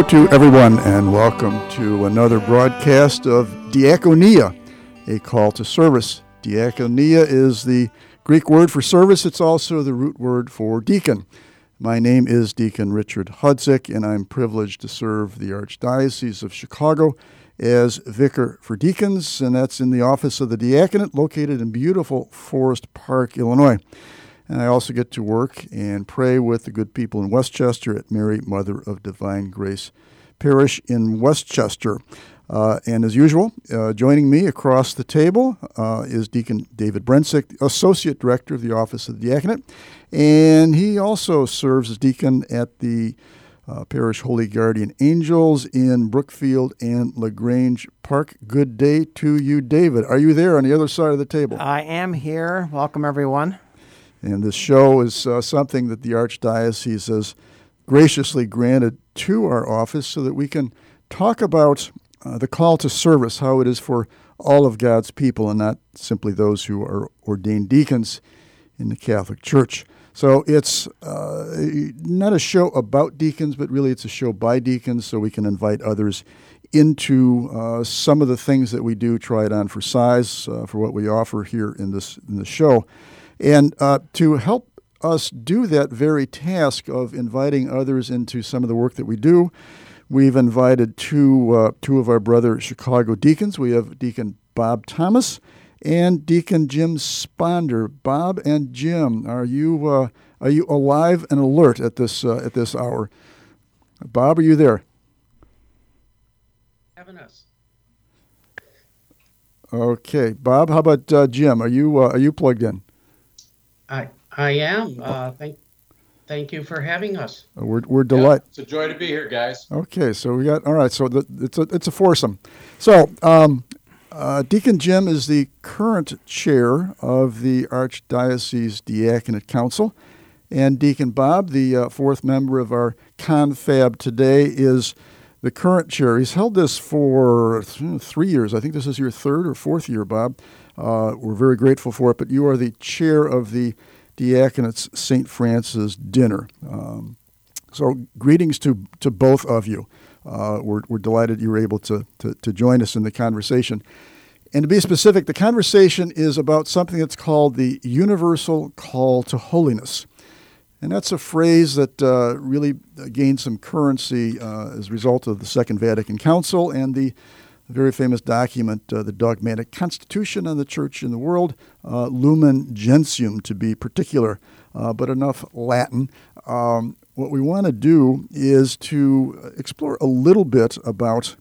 Hello to everyone, and welcome to another broadcast of Diaconia, a call to service. Diaconia is the Greek word for service, it's also the root word for deacon. My name is Deacon Richard Hudzik, and I'm privileged to serve the Archdiocese of Chicago as vicar for deacons, and that's in the office of the diaconate located in beautiful Forest Park, Illinois. And I also get to work and pray with the good people in Westchester at Mary, Mother of Divine Grace Parish in Westchester. Uh, and as usual, uh, joining me across the table uh, is Deacon David Brensick, Associate Director of the Office of the Diaconate. And he also serves as deacon at the uh, Parish Holy Guardian Angels in Brookfield and LaGrange Park. Good day to you, David. Are you there on the other side of the table? I am here. Welcome, everyone. And this show is uh, something that the Archdiocese has graciously granted to our office so that we can talk about uh, the call to service, how it is for all of God's people and not simply those who are ordained deacons in the Catholic Church. So it's uh, not a show about deacons, but really it's a show by deacons so we can invite others into uh, some of the things that we do, try it on for size uh, for what we offer here in this, in the show. And uh, to help us do that very task of inviting others into some of the work that we do, we've invited two, uh, two of our brother Chicago deacons. We have Deacon Bob Thomas and Deacon Jim Sponder. Bob and Jim, are you, uh, are you alive and alert at this, uh, at this hour? Bob, are you there? Having us. Okay, Bob. How about uh, Jim? Are you uh, are you plugged in? I I am. Uh, thank thank you for having us. Uh, We're we're delighted. It's a joy to be here, guys. Okay, so we got all right. So the, it's a it's a foursome. So um, uh, Deacon Jim is the current chair of the Archdiocese Diaconate Council, and Deacon Bob, the uh, fourth member of our confab today, is the current chair. He's held this for th- three years. I think this is your third or fourth year, Bob. Uh, we're very grateful for it. But you are the chair of the Diaconate's St. Francis Dinner. Um, so greetings to, to both of you. Uh, we're, we're delighted you were able to, to, to join us in the conversation. And to be specific, the conversation is about something that's called the Universal Call to Holiness. And that's a phrase that uh, really gained some currency uh, as a result of the Second Vatican Council and the very famous document, uh, the Dogmatic Constitution on the Church in the World, uh, Lumen Gentium to be particular, uh, but enough Latin. Um, what we want to do is to explore a little bit about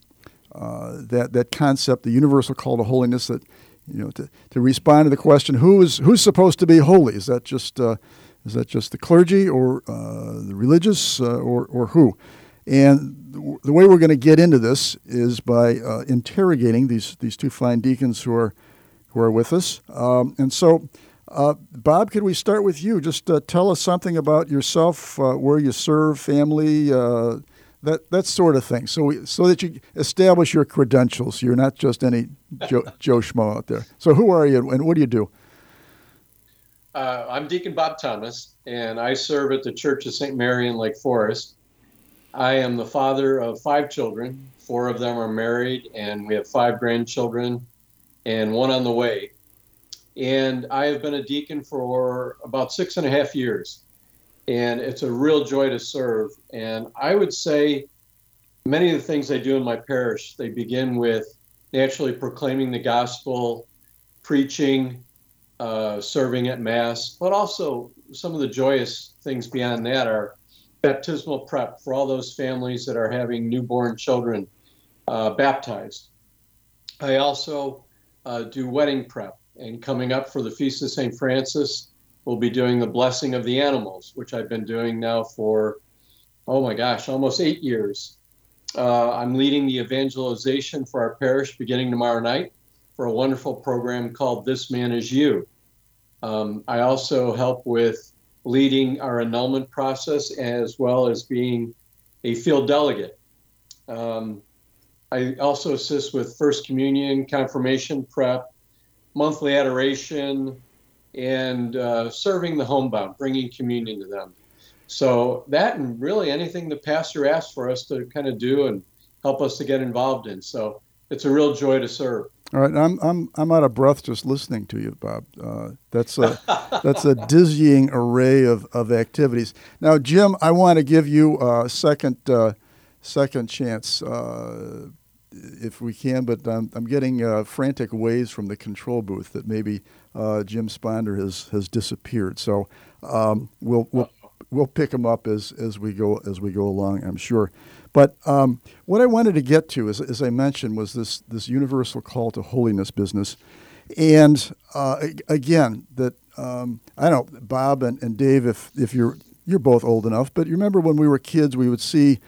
uh, that, that concept, the universal call to holiness, that, you know, to, to respond to the question, who is, who's supposed to be holy? Is that just is that just the clergy or uh, the religious uh, or, or who? And the way we're going to get into this is by uh, interrogating these, these two fine deacons who are, who are with us. Um, and so, uh, Bob, could we start with you? Just uh, tell us something about yourself, uh, where you serve, family, that, that sort of thing, so, we, so that you establish your credentials. You're not just any Joe, Joe Schmo out there. So, who are you and what do you do? uh, I'm Deacon Bob Thomas, and I serve at the Church of St. Mary in Lake Forest. I am the father of five children. Four of them are married, and we have five grandchildren and one on the way. And I have been a deacon for about six and a half years. And it's a real joy to serve. And I would say many of the things I do in my parish, they begin with naturally proclaiming the gospel, preaching, uh, serving at Mass, but also some of the joyous things beyond that are baptismal prep for all those families that are having newborn children uh, baptized. I also uh, do wedding prep, and coming up for the Feast of St. Francis, we'll be doing the blessing of the animals, which I've been doing now for, oh my gosh, almost eight years. Uh, I'm leading the evangelization for our parish beginning tomorrow night for a wonderful program called This Man Is You. Um, I also help with leading our annulment process as well as being a field delegate. Um, I also assist with First Communion, confirmation prep, monthly adoration, and uh, serving the homebound, bringing communion to them. So that and really anything the pastor asks for us to kind of do and help us to get involved in. So it's a real joy to serve. All right, I'm I'm I'm out of breath just listening to you, Bob. Uh, that's a that's a dizzying array of, of activities. Now, Jim, I want to give you a second uh, second chance, uh, if we can. But I'm I'm getting uh, frantic waves from the control booth that maybe uh, Jim Sponder has has disappeared. So um, we'll we'll we'll pick them up as as we go as we go along. I'm sure. But um, what I wanted to get to, as, as I mentioned, was this this universal call to holiness business, and uh, again that um, I don't know Bob and, and Dave, if if you're you're both old enough, but you remember when we were kids, we would see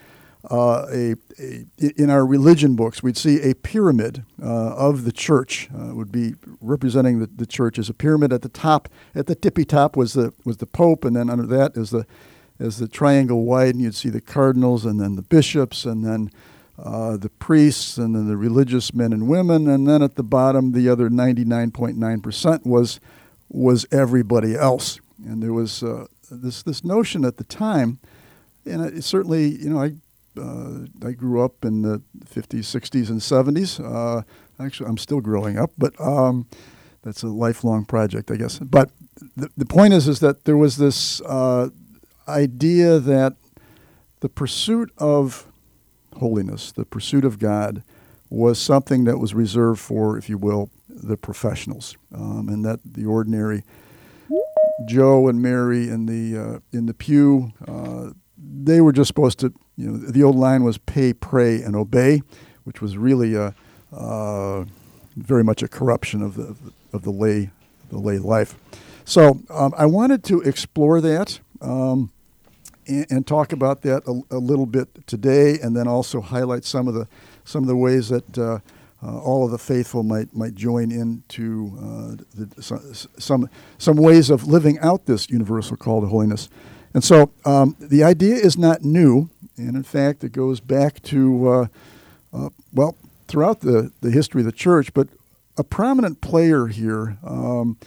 uh, a, a, in our religion books, we'd see a pyramid uh, of the church. Uh, would be representing the, the church as a pyramid. At the top, at the tippy top, was the was the pope, and then under that is the as the triangle widened, you'd see the cardinals and then the bishops and then uh, the priests and then the religious men and women. And then at the bottom, the other 99.9% was, was everybody else. And there was uh, this, this notion at the time, and it certainly, you know, I, I grew up in the 50s, 60s, and 70s. Uh, actually, I'm still growing up, but um, that's a lifelong project, I guess. But the, the point is, is that there was this uh, idea that the pursuit of holiness, the pursuit of God, was something that was reserved for, if you will, the professionals, um, and that the ordinary Joe and Mary in the uh, in the pew, uh, they were just supposed to, you know, the old line was pay, pray, and obey, which was really a, uh, very much a corruption of the of the lay the lay life. So um, I wanted to explore that um, and, and, talk about that a, a, little bit today, and then also highlight some of the some of the ways that uh, uh, all of the faithful might might join into uh, the, some some ways of living out this universal call to holiness. And so um, the idea is not new, and in fact, it goes back to uh, uh, well throughout the, the history of the church, but a prominent player here. Um,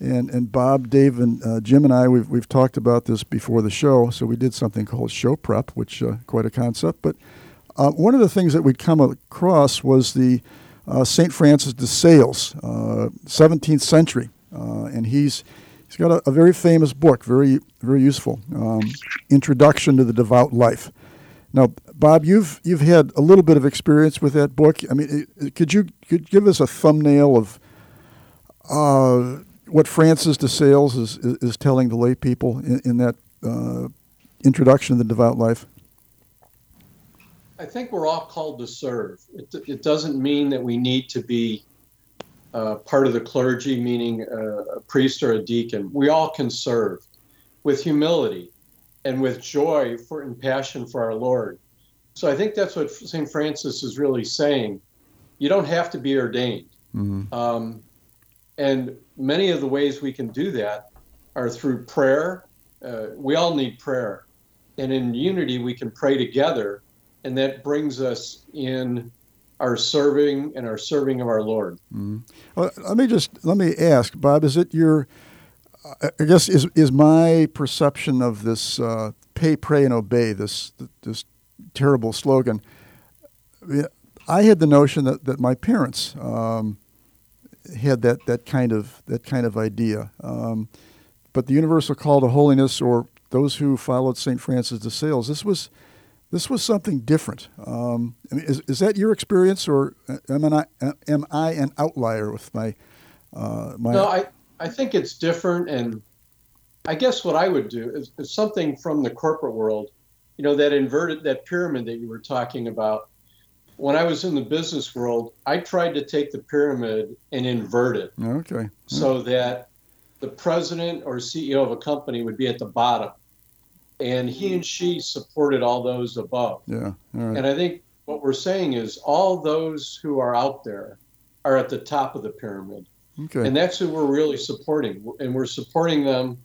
and and Bob, Dave, and uh, Jim and I we've we've talked about this before the show. So we did something called show prep, which uh, quite a concept. But uh, one of the things that we'd come across was the uh, Saint Francis de Sales, 17th uh, century, and he's he's got a, a, very famous book, very very useful, um, Introduction to the Devout Life. Now, Bob, you've you've had a little bit of experience with that book. I mean, could you could give us a thumbnail of uh, what Francis de Sales is, is, telling the lay people in, in that uh, introduction to the devout life? I think we're all called to serve. It, it doesn't mean that we need to be uh, part of the clergy, meaning a, a priest or a deacon. We all can serve with humility and with joy for and passion for our Lord. So I think that's what St. Francis is really saying. You don't have to be ordained. Mm-hmm. Um, and many of the ways we can do that are through prayer. Uh, we all need prayer. And in unity, we can pray together, and that brings us in our serving and our serving of our Lord. Mm. Well, let me just let me ask, Bob. Is it your I guess is is my perception of this uh, "pay, pray, and obey" this this terrible slogan. I had the notion that, that my parents um, had that, that kind of that kind of idea, um, but the universal call to holiness, or those who followed Saint Francis de Sales, this was this was something different. Um, I mean, is, is that your experience, or am I am I an outlier with my uh, my? No, I I think it's different, and I guess what I would do is, is something from the corporate world. You know, that inverted that pyramid that you were talking about. When I was in the business world, I tried to take the pyramid and invert it. Okay. So that the president or CEO of a company would be at the bottom and he and she supported all those above. Yeah. And I think what we're saying is all those who are out there are at the top of the pyramid. Okay. And that's who we're really supporting. And we're supporting them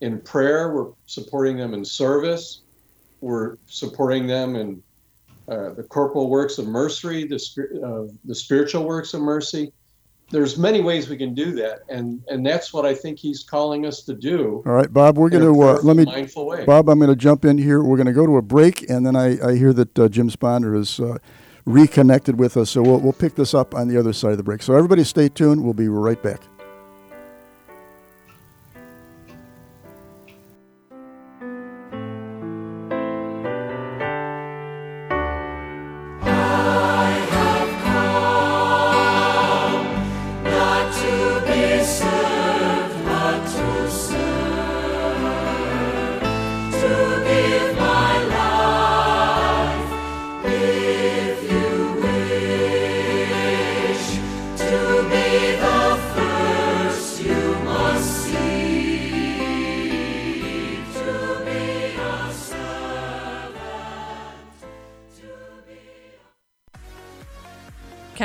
in prayer, we're supporting them in service, we're supporting them in uh, the corporal works of mercy, the, uh, the spiritual works of mercy there's many ways we can do that, and and that's what I think he's calling us to do. All right, Bob, we're going to uh, let me. Mindful way. Bob, I'm going to jump in here. We're going to go to a break, and then I, I hear that uh, Jim Sponder is uh, reconnected with us, so we'll we'll pick this up on the other side of the break. So everybody, stay tuned. We'll be right back.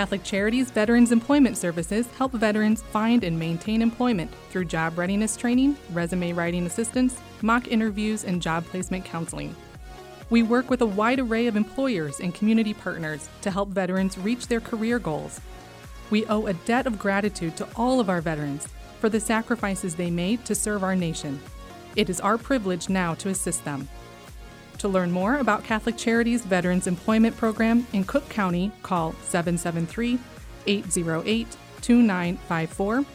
Catholic Charities Veterans Employment Services help veterans find and maintain employment through job readiness training, resume writing assistance, mock interviews, and job placement counseling. We work with a wide array of employers and community partners to help veterans reach their career goals. We owe a debt of gratitude to all of our veterans for the sacrifices they made to serve our nation. It is our privilege now to assist them. To learn more about Catholic Charities Veterans Employment Program in Cook County, call 773 808 2954.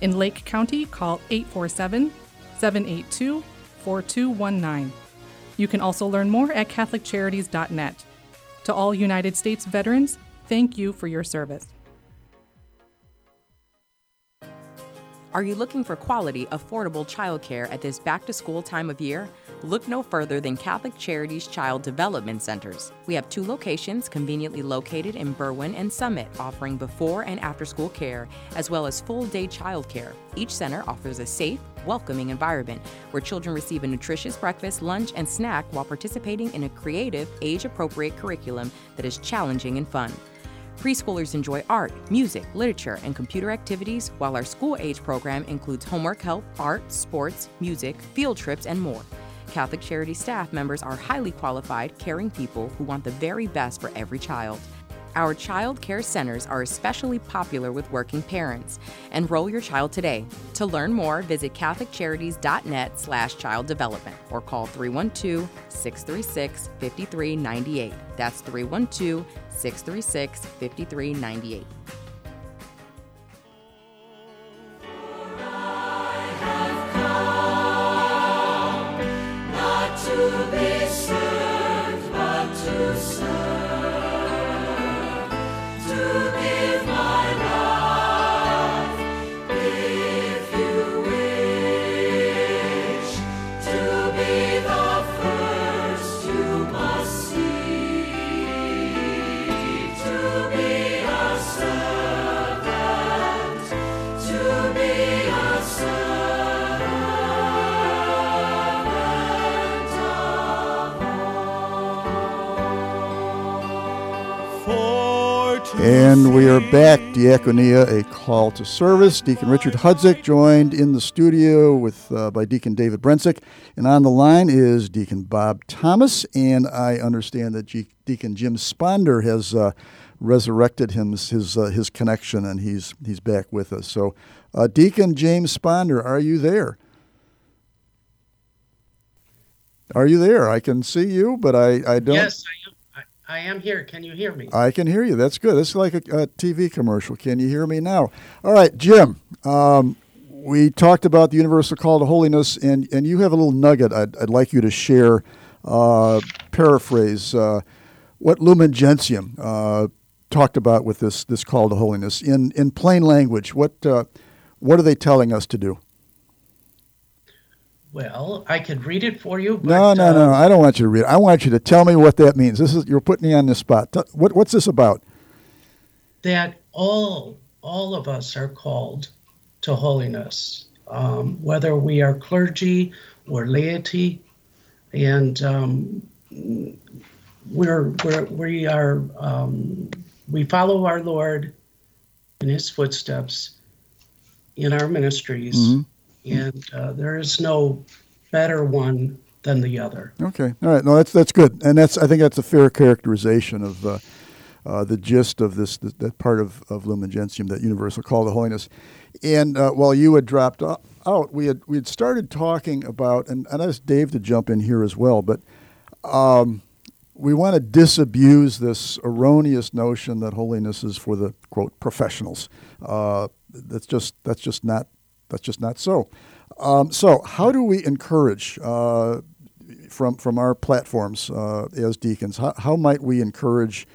In Lake County, call 847 782 4219. You can also learn more at CatholicCharities.net. To all United States veterans, thank you for your service. Are you looking for quality, affordable childcare at this back to school time of year? Look no further than Catholic Charities Child Development Centers. We have two locations conveniently located in Berwyn and Summit, offering before and after school care, as well as full day childcare. Each center offers a safe, welcoming environment where children receive a nutritious breakfast, lunch, and snack while participating in a creative, age appropriate curriculum that is challenging and fun. Preschoolers enjoy art, music, literature, and computer activities, while our school age program includes homework help, art, sports, music, field trips, and more. Catholic Charity staff members are highly qualified, caring people who want the very best for every child. Our child care centers are especially popular with working parents. Enroll your child today. To learn more, visit catholiccharities.net slash child development or call 312-636-5398. That's 312-636-5398. Diaconia, a call to service. Deacon Richard Hudzik joined in the studio with uh, by Deacon David Brensick, and on the line is Deacon Bob Thomas. And I understand that Deacon Jim Sponder has uh, resurrected him, his uh, his connection, and he's he's back with us. So, uh, Deacon James Sponder, are you there? Are you there? I can see you, but I I don't. Yes, I I, am here. Can you hear me? I can hear you. That's good. Is like a, a TV commercial. Can you hear me now? All right, Jim. Um, we talked about the universal call to holiness, and, and you have a little nugget I'd, I'd like you to share, uh, paraphrase uh, what Lumen Gentium uh, talked about with this, this call to holiness in, in plain language. What, uh, what are they telling us to do? Well, I could read it for you. But, no, no, uh, no. I don't want you to read it. I want you to tell me what that means. This is you're putting me on the spot. What, what's this about? that all all of us are called to holiness, um, whether we are clergy or laity, and um, we're, we're we are um, we follow our Lord in His footsteps in our ministries, and uh, there is no better one than the other. Okay. All right. No, that's that's good, and that's I think that's a fair characterization of uh, uh, the gist of this, that part of of Lumen Gentium, that universal call to holiness. And uh, while you had dropped out, we had we had started talking about, and, and I asked Dave to jump in here as well, but um, we want to disabuse this erroneous notion that holiness is for the quote professionals. Uh, that's just that's just not that's just not so. Um, so how do we encourage uh, from from our platforms uh, as deacons? How, how might we encourage,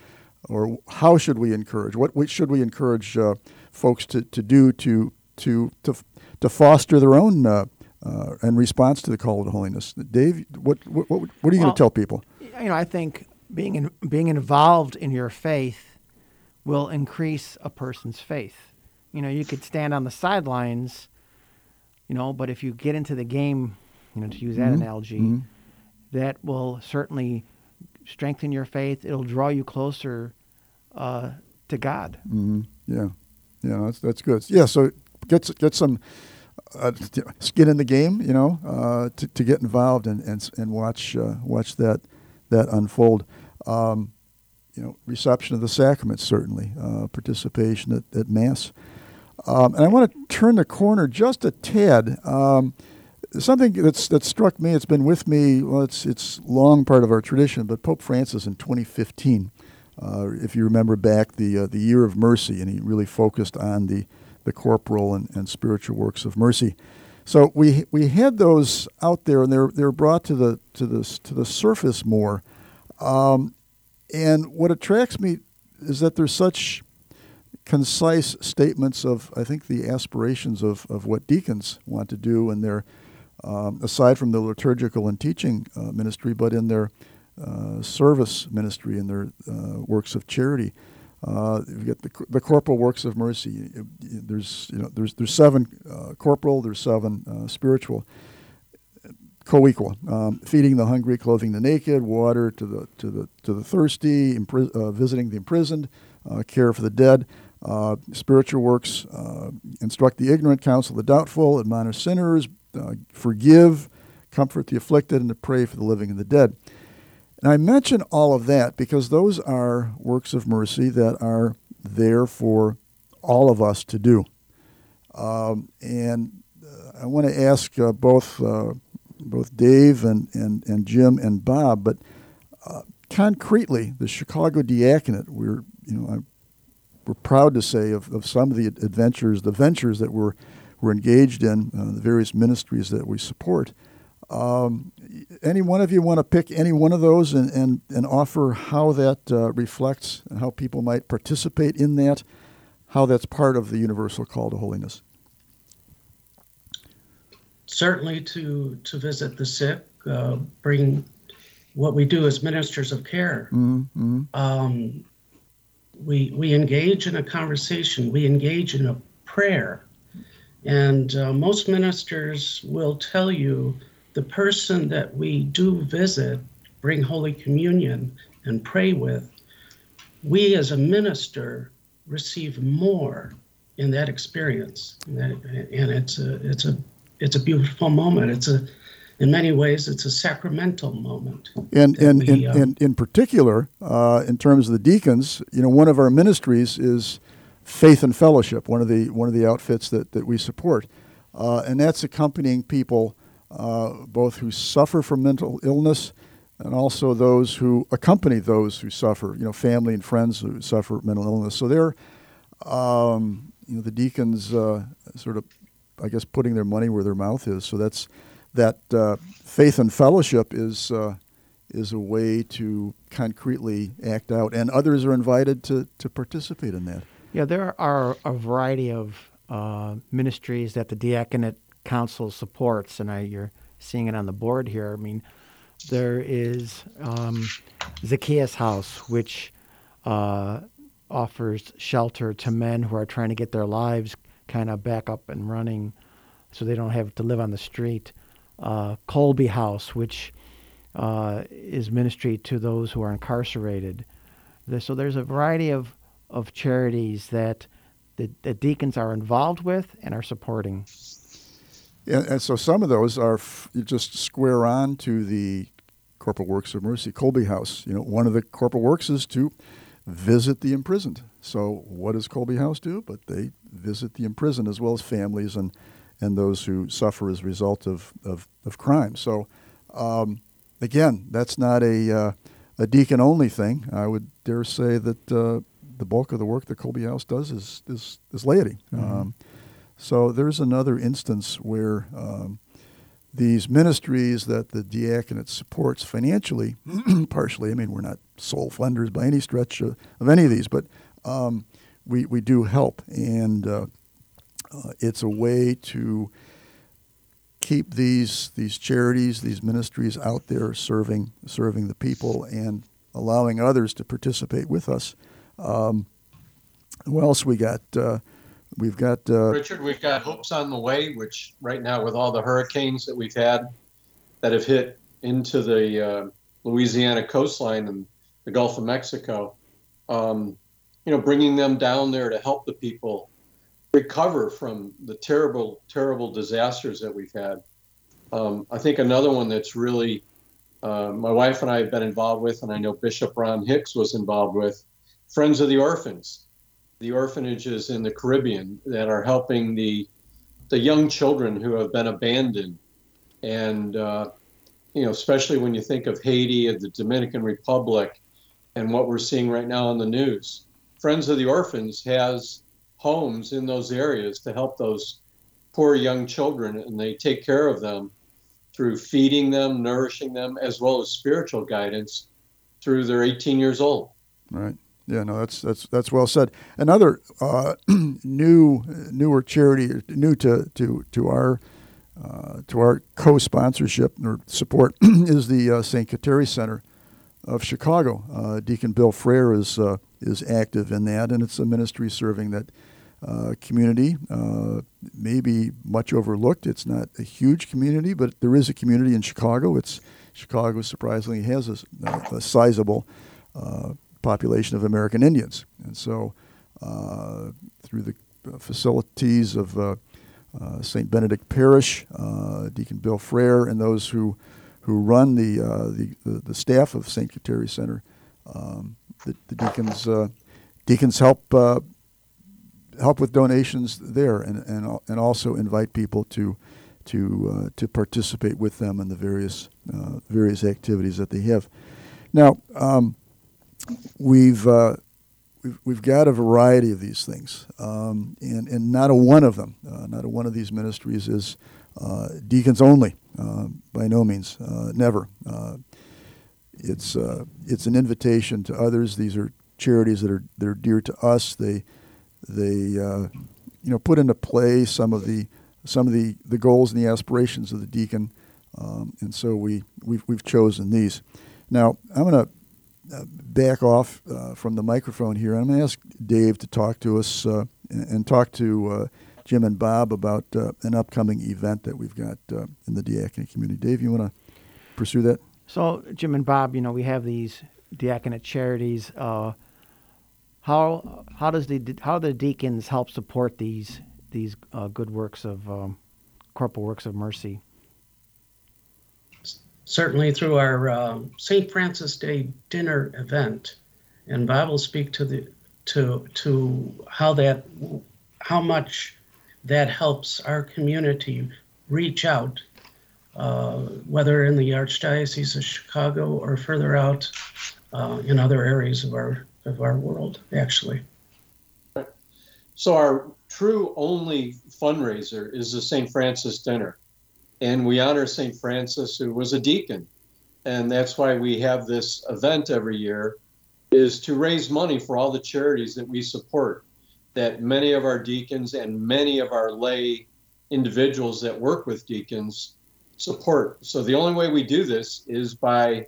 or how should we encourage? What we, should we encourage uh, folks to, to do to to to to foster their own uh, uh, in response to the call to holiness? Dave, what what what, what are you Well- going to tell people? You know, I think being in, being involved in your faith will increase a person's faith. You know, you could stand on the sidelines, you know, but if you get into the game, you know, to use that analogy, that will certainly strengthen your faith. It'll draw you closer uh, to God. hmm Yeah, yeah, that's that's good. Yeah, so get get some uh, skin in the game, you know, uh, to, to get involved and and, and watch uh, watch that that unfold. Um, you know, reception of the sacraments certainly, uh, participation at, at mass, um, and I want to turn the corner just a tad. Um, something that's that struck me. It's been with me. Well, it's it's long part of our tradition. But Pope Francis in 2015, uh, if you remember back, the uh, the year of mercy, and he really focused on the the corporal and, and spiritual works of mercy. So we we had those out there, and they're they're brought to the to the to the surface more. Um, and what attracts me is that there's such concise statements of, I think, the aspirations of, of what deacons want to do in their, um, aside from the liturgical and teaching uh, ministry, but in their uh, service ministry and their uh, works of charity. Uh, you've got the, the corporal works of mercy. There's you know there's there's seven uh, corporal. There's seven spiritual co-equal, um, feeding the hungry, clothing the naked, water to the to the to the thirsty, uh, visiting the imprisoned, uh, care for the dead. Uh, spiritual works uh, instruct the ignorant, counsel the doubtful, admonish sinners, uh, forgive, comfort the afflicted, and to pray for the living and the dead. And I mention all of that because those are works of mercy that are there for all of us to do. Um, and uh, I want to ask uh, both uh, both Dave and, and, and Jim and Bob, but concretely, the Chicago Diaconate, we're you know we're proud to say of, of some of the adventures, the ventures that we're we're engaged in, uh, the various ministries that we support. Um, any one of you want to pick any one of those and, and, and offer how that uh, reflects and how people might participate in that, how that's part of the universal call to holiness? certainly to to visit the sick, uh, bring what we do as ministers of care. Mm-hmm. Um, we we engage in a conversation. We engage in a prayer, and uh, most ministers will tell you the person that we do visit, bring Holy Communion and pray with. We as a minister receive more in that experience, and, that, and it's a it's a it's a beautiful moment. It's a in many ways it's a sacramental moment. And, and, we, and, uh, and in particular, uh, in terms of the deacons, you know, one of our ministries is Faith and Fellowship, one of the one of the outfits that, that we support, uh, and that's accompanying people uh, both who suffer from mental illness and also those who accompany those who suffer, you know, family and friends who suffer mental illness. So they're, um, you know, the deacons uh, sort of, I guess, putting their money where their mouth is. So that's that uh, faith and fellowship is uh, is a way to concretely act out, and others are invited to to participate in that. Yeah, there are a variety of uh, ministries that the diaconate council supports, and I, you're seeing it on the board here. I mean, there is um, Zacchaeus House, which uh, offers shelter to men who are trying to get their lives kind of back up and running so they don't have to live on the street. Uh, Kolbe House, which uh, is ministry to those who are incarcerated. So there's a variety of, of charities that the, the deacons are involved with and are supporting. And, and so some of those are f- just square on to the Corporal Works of Mercy, Kolbe House. You know, one of the Corporal Works is to visit the imprisoned. So what does Kolbe House do? But they visit the imprisoned as well as families and, and those who suffer as a result of, of, of crime. So um, again, that's not a, uh, a deacon only thing. I would dare say that uh, the bulk of the work that Kolbe House does is, is, is laity. Mm-hmm. Um, so there's another instance where um, these ministries that the diaconate supports financially, partially, I mean, we're not sole funders by any stretch of, of any of these, but um, we, we do help. And uh, uh, it's a way to keep these, these charities, these ministries out there serving, serving the people and allowing others to participate with us. Um, what else we got? Uh, We've got uh, Richard. We've got hopes on the way, which right now with all the hurricanes that we've had that have hit into the uh, Louisiana coastline and the Gulf of Mexico, um, you know, bringing them down there to help the people recover from the terrible, terrible disasters that we've had. Um, I think another one that's really uh, my wife and I have been involved with, and I know Bishop Ron Hicks was involved with, Friends of the Orphans the orphanages in the Caribbean that are helping the the young children who have been abandoned, and uh, you know, especially when you think of Haiti and the Dominican Republic, and what we're seeing right now on the news. Friends of the Orphans has homes in those areas to help those poor young children, and they take care of them through feeding them, nourishing them, as well as spiritual guidance through their 18 years old. Right. Yeah, no, that's that's that's well said. Another uh, new newer charity, new to to to our uh, to our co-sponsorship or support is the uh, St. Kateri Center of Chicago. Uh, Deacon Bill Frere is uh, is active in that, and it's a ministry serving that uh, community. maybe much overlooked. It's not a huge community, but there is a community in Chicago. It's Chicago surprisingly has a, a sizable population of American Indians. And so, uh, through the facilities of uh, uh St. Benedict Parish, uh, Deacon Bill Frere, and those who, who run the, uh, the, the, the, staff of St. Kateri Center, um, the, the, deacons, deacons help, help with donations there and, and, and also invite people to, to, to participate with them in the various, various activities that they have. Now, um, we've, uh, we've we've got a variety of these things, um, and and not a one of them, uh, not a one of these ministries is uh, deacons only. Uh, by no means, uh, never. Uh, it's it's an invitation to others. These are charities that are that are dear to us. They they you know put into play some of the some of the, the goals and the aspirations of the deacon, um, and so we we've, we've chosen these. Now I'm going to uh, back off uh, from the microphone here. I'm going to ask Dave to talk to us uh, and, and, talk to uh, Jim and Bob about uh, an upcoming event that we've got uh, in the diaconate community. Dave, you want to pursue that? So, Jim and Bob, you know, we have these diaconate charities. How how does the how the deacons help support these these good works of um, corporal works of mercy? certainly through our uh, St. Francis Day dinner event, and will speak to the to to how that how much that helps our community reach out uh, whether in the Archdiocese of Chicago or further out uh, in other areas of our of our world, actually. So our true only fundraiser is the St. Francis dinner, and we honor St. Francis, who was a deacon, and that's why we have this event every year, is to raise money for all the charities that we support. That many of our deacons and many of our lay individuals that work with deacons support. So the only way we do this is by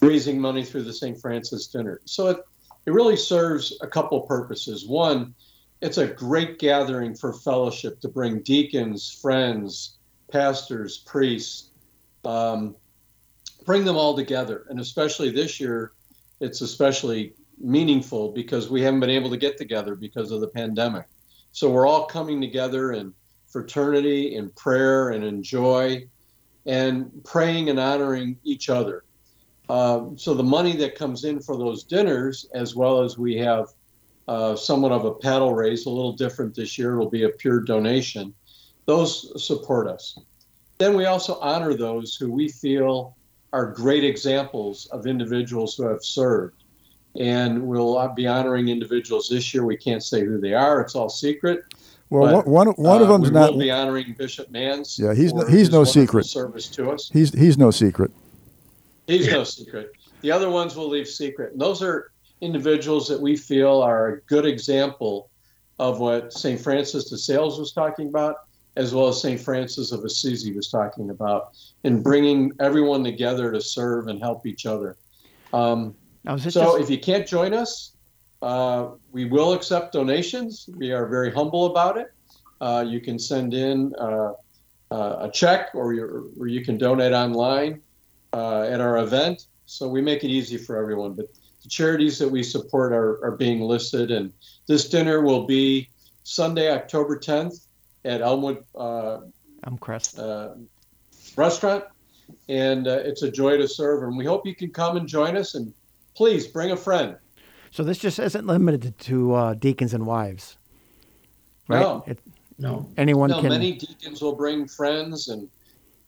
raising money through the St. Francis dinner. So it, it really serves a couple purposes. One, it's a great gathering for fellowship to bring deacons, friends, pastors, priests, um, bring them all together. And especially this year, it's especially meaningful because we haven't been able to get together because of the pandemic. So we're all coming together in fraternity, in prayer, and in joy, and praying and honoring each other. Uh, so the money that comes in for those dinners, as well as we have uh, somewhat of a paddle raise, a little different this year, it'll be a pure donation. Those support us. Then we also honor those who we feel are great examples of individuals who have served. And we'll be honoring individuals this year. We can't say who they are; it's all secret. Well, But, one one of Uh, them's we not. will be honoring Bishop Manz. Yeah, he's no- he's no secret. Service to us. He's he's no secret. He's no secret. The other ones we'll leave secret. And those are individuals that we feel are a good example of what St. Francis de Sales was talking about, as well as St. Francis of Assisi was talking about, in bringing everyone together to serve and help each other. Um, so just, if you can't join us, uh, we will accept donations. We are very humble about it. Uh, you can send in uh, uh, a check or, or you can donate online uh, at our event. So we make it easy for everyone. But the charities that we support are, are being listed. And this dinner will be Sunday, October 10th at Elmwood uh, I'm Crest. uh, restaurant. And uh, it's a joy to serve. And we hope you can come and join us. And please bring a friend. So this just isn't limited to uh, deacons and wives, right? No. It, No. anyone No, can. many deacons will bring friends and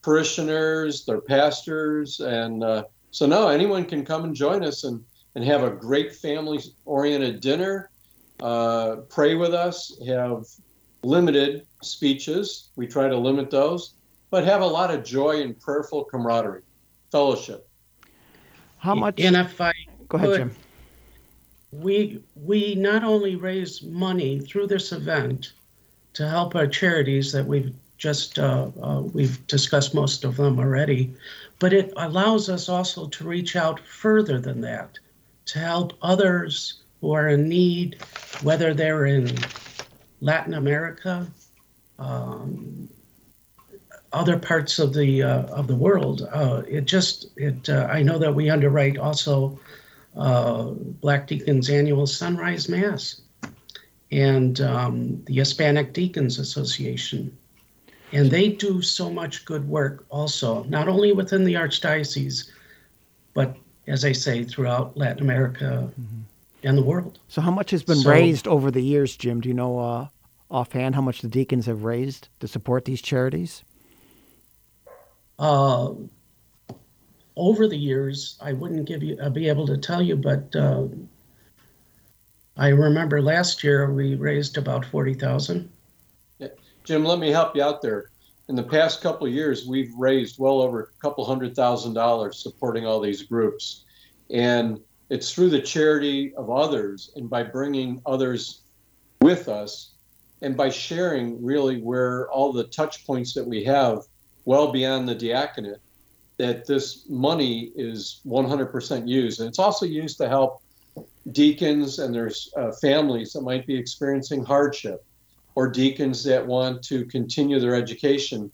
parishioners, their pastors, and uh, so no, anyone can come and join us and and have a great family-oriented dinner, uh, pray with us, have limited speeches. We try to limit those, but have a lot of joy and prayerful camaraderie, fellowship. How much? And if I Go ahead, could, Jim. we we not only raise money through this event to help our charities that we've just uh, uh, we've discussed most of them already, but it allows us also to reach out further than that to help others who are in need, whether they're in Latin America, um, other parts of the uh, of the world. Uh, it just it uh, I know that we underwrite also uh, Black Deacons Annual Sunrise Mass and um, the Hispanic Deacons Association. And they do so much good work also, not only within the Archdiocese, but as I say, throughout Latin America and the world. So how much has been So- raised over the years, Jim? Do you know uh, offhand how much the deacons have raised to support these charities? Uh, over the years, I wouldn't give you, uh, be able to tell you, but uh, I remember last year we raised about forty thousand. Jim, let me help you out there. In the past couple years, we've raised well over a couple hundred thousand dollars supporting all these groups. And it's through the charity of others and by bringing others with us and by sharing really where all the touch points that we have well beyond the diaconate that this money is 100% used. And it's also used to help deacons and there's uh, families that might be experiencing hardship or deacons that want to continue their education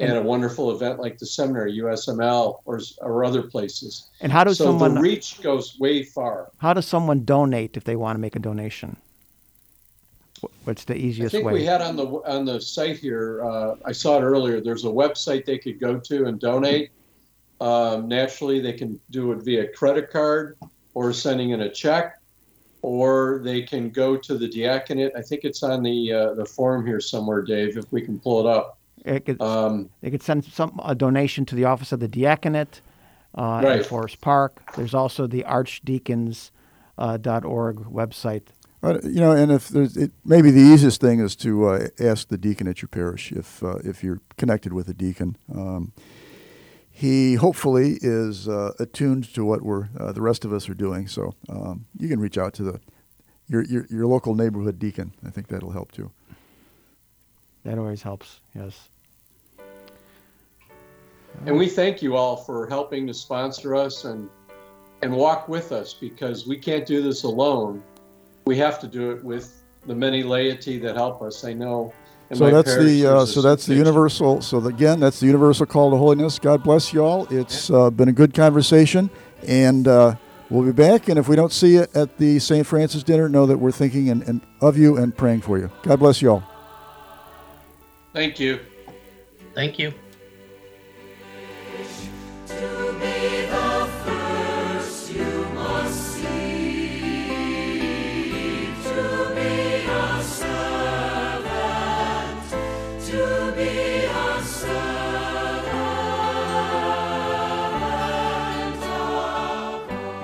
at a wonderful event like the seminary, USML, or, or other places. And how does so someone the reach goes way far. how does someone donate if they want to make a donation? What's the easiest I easiest think way? we had on the on the site here. Uh, I saw it earlier. There's a website they could go to and donate. Um, naturally, they can do it via credit card or sending in a check, or they can go to the diaconate. I think it's on the uh, the form here somewhere, Dave. If we can pull it up. It could, Um, they could send some a donation to the office of the diaconate uh, Right. at Forest Park. There's also the archdeacons uh, dot org website. But, you know, and if there's, it, maybe the easiest thing is to uh, ask the deacon at your parish if uh, if you're connected with a deacon. Um, he hopefully is uh, attuned to what we're uh, the rest of us are doing. So um, you can reach out to the your, your your local neighborhood deacon. I think that'll help too. That always helps. Yes. and we thank you all for helping to sponsor us and and walk with us because we can't do this alone. We have to do it with the many laity that help us. I know. In So that's the uh, there's a so that's the universal. So again, that's the universal call to holiness. God bless you all. It's uh, been a good conversation, and uh, we'll be back. And if we don't see you at the St. Francis dinner, know that we're thinking and, and of you and praying for you. God bless you all. Thank you. Thank you.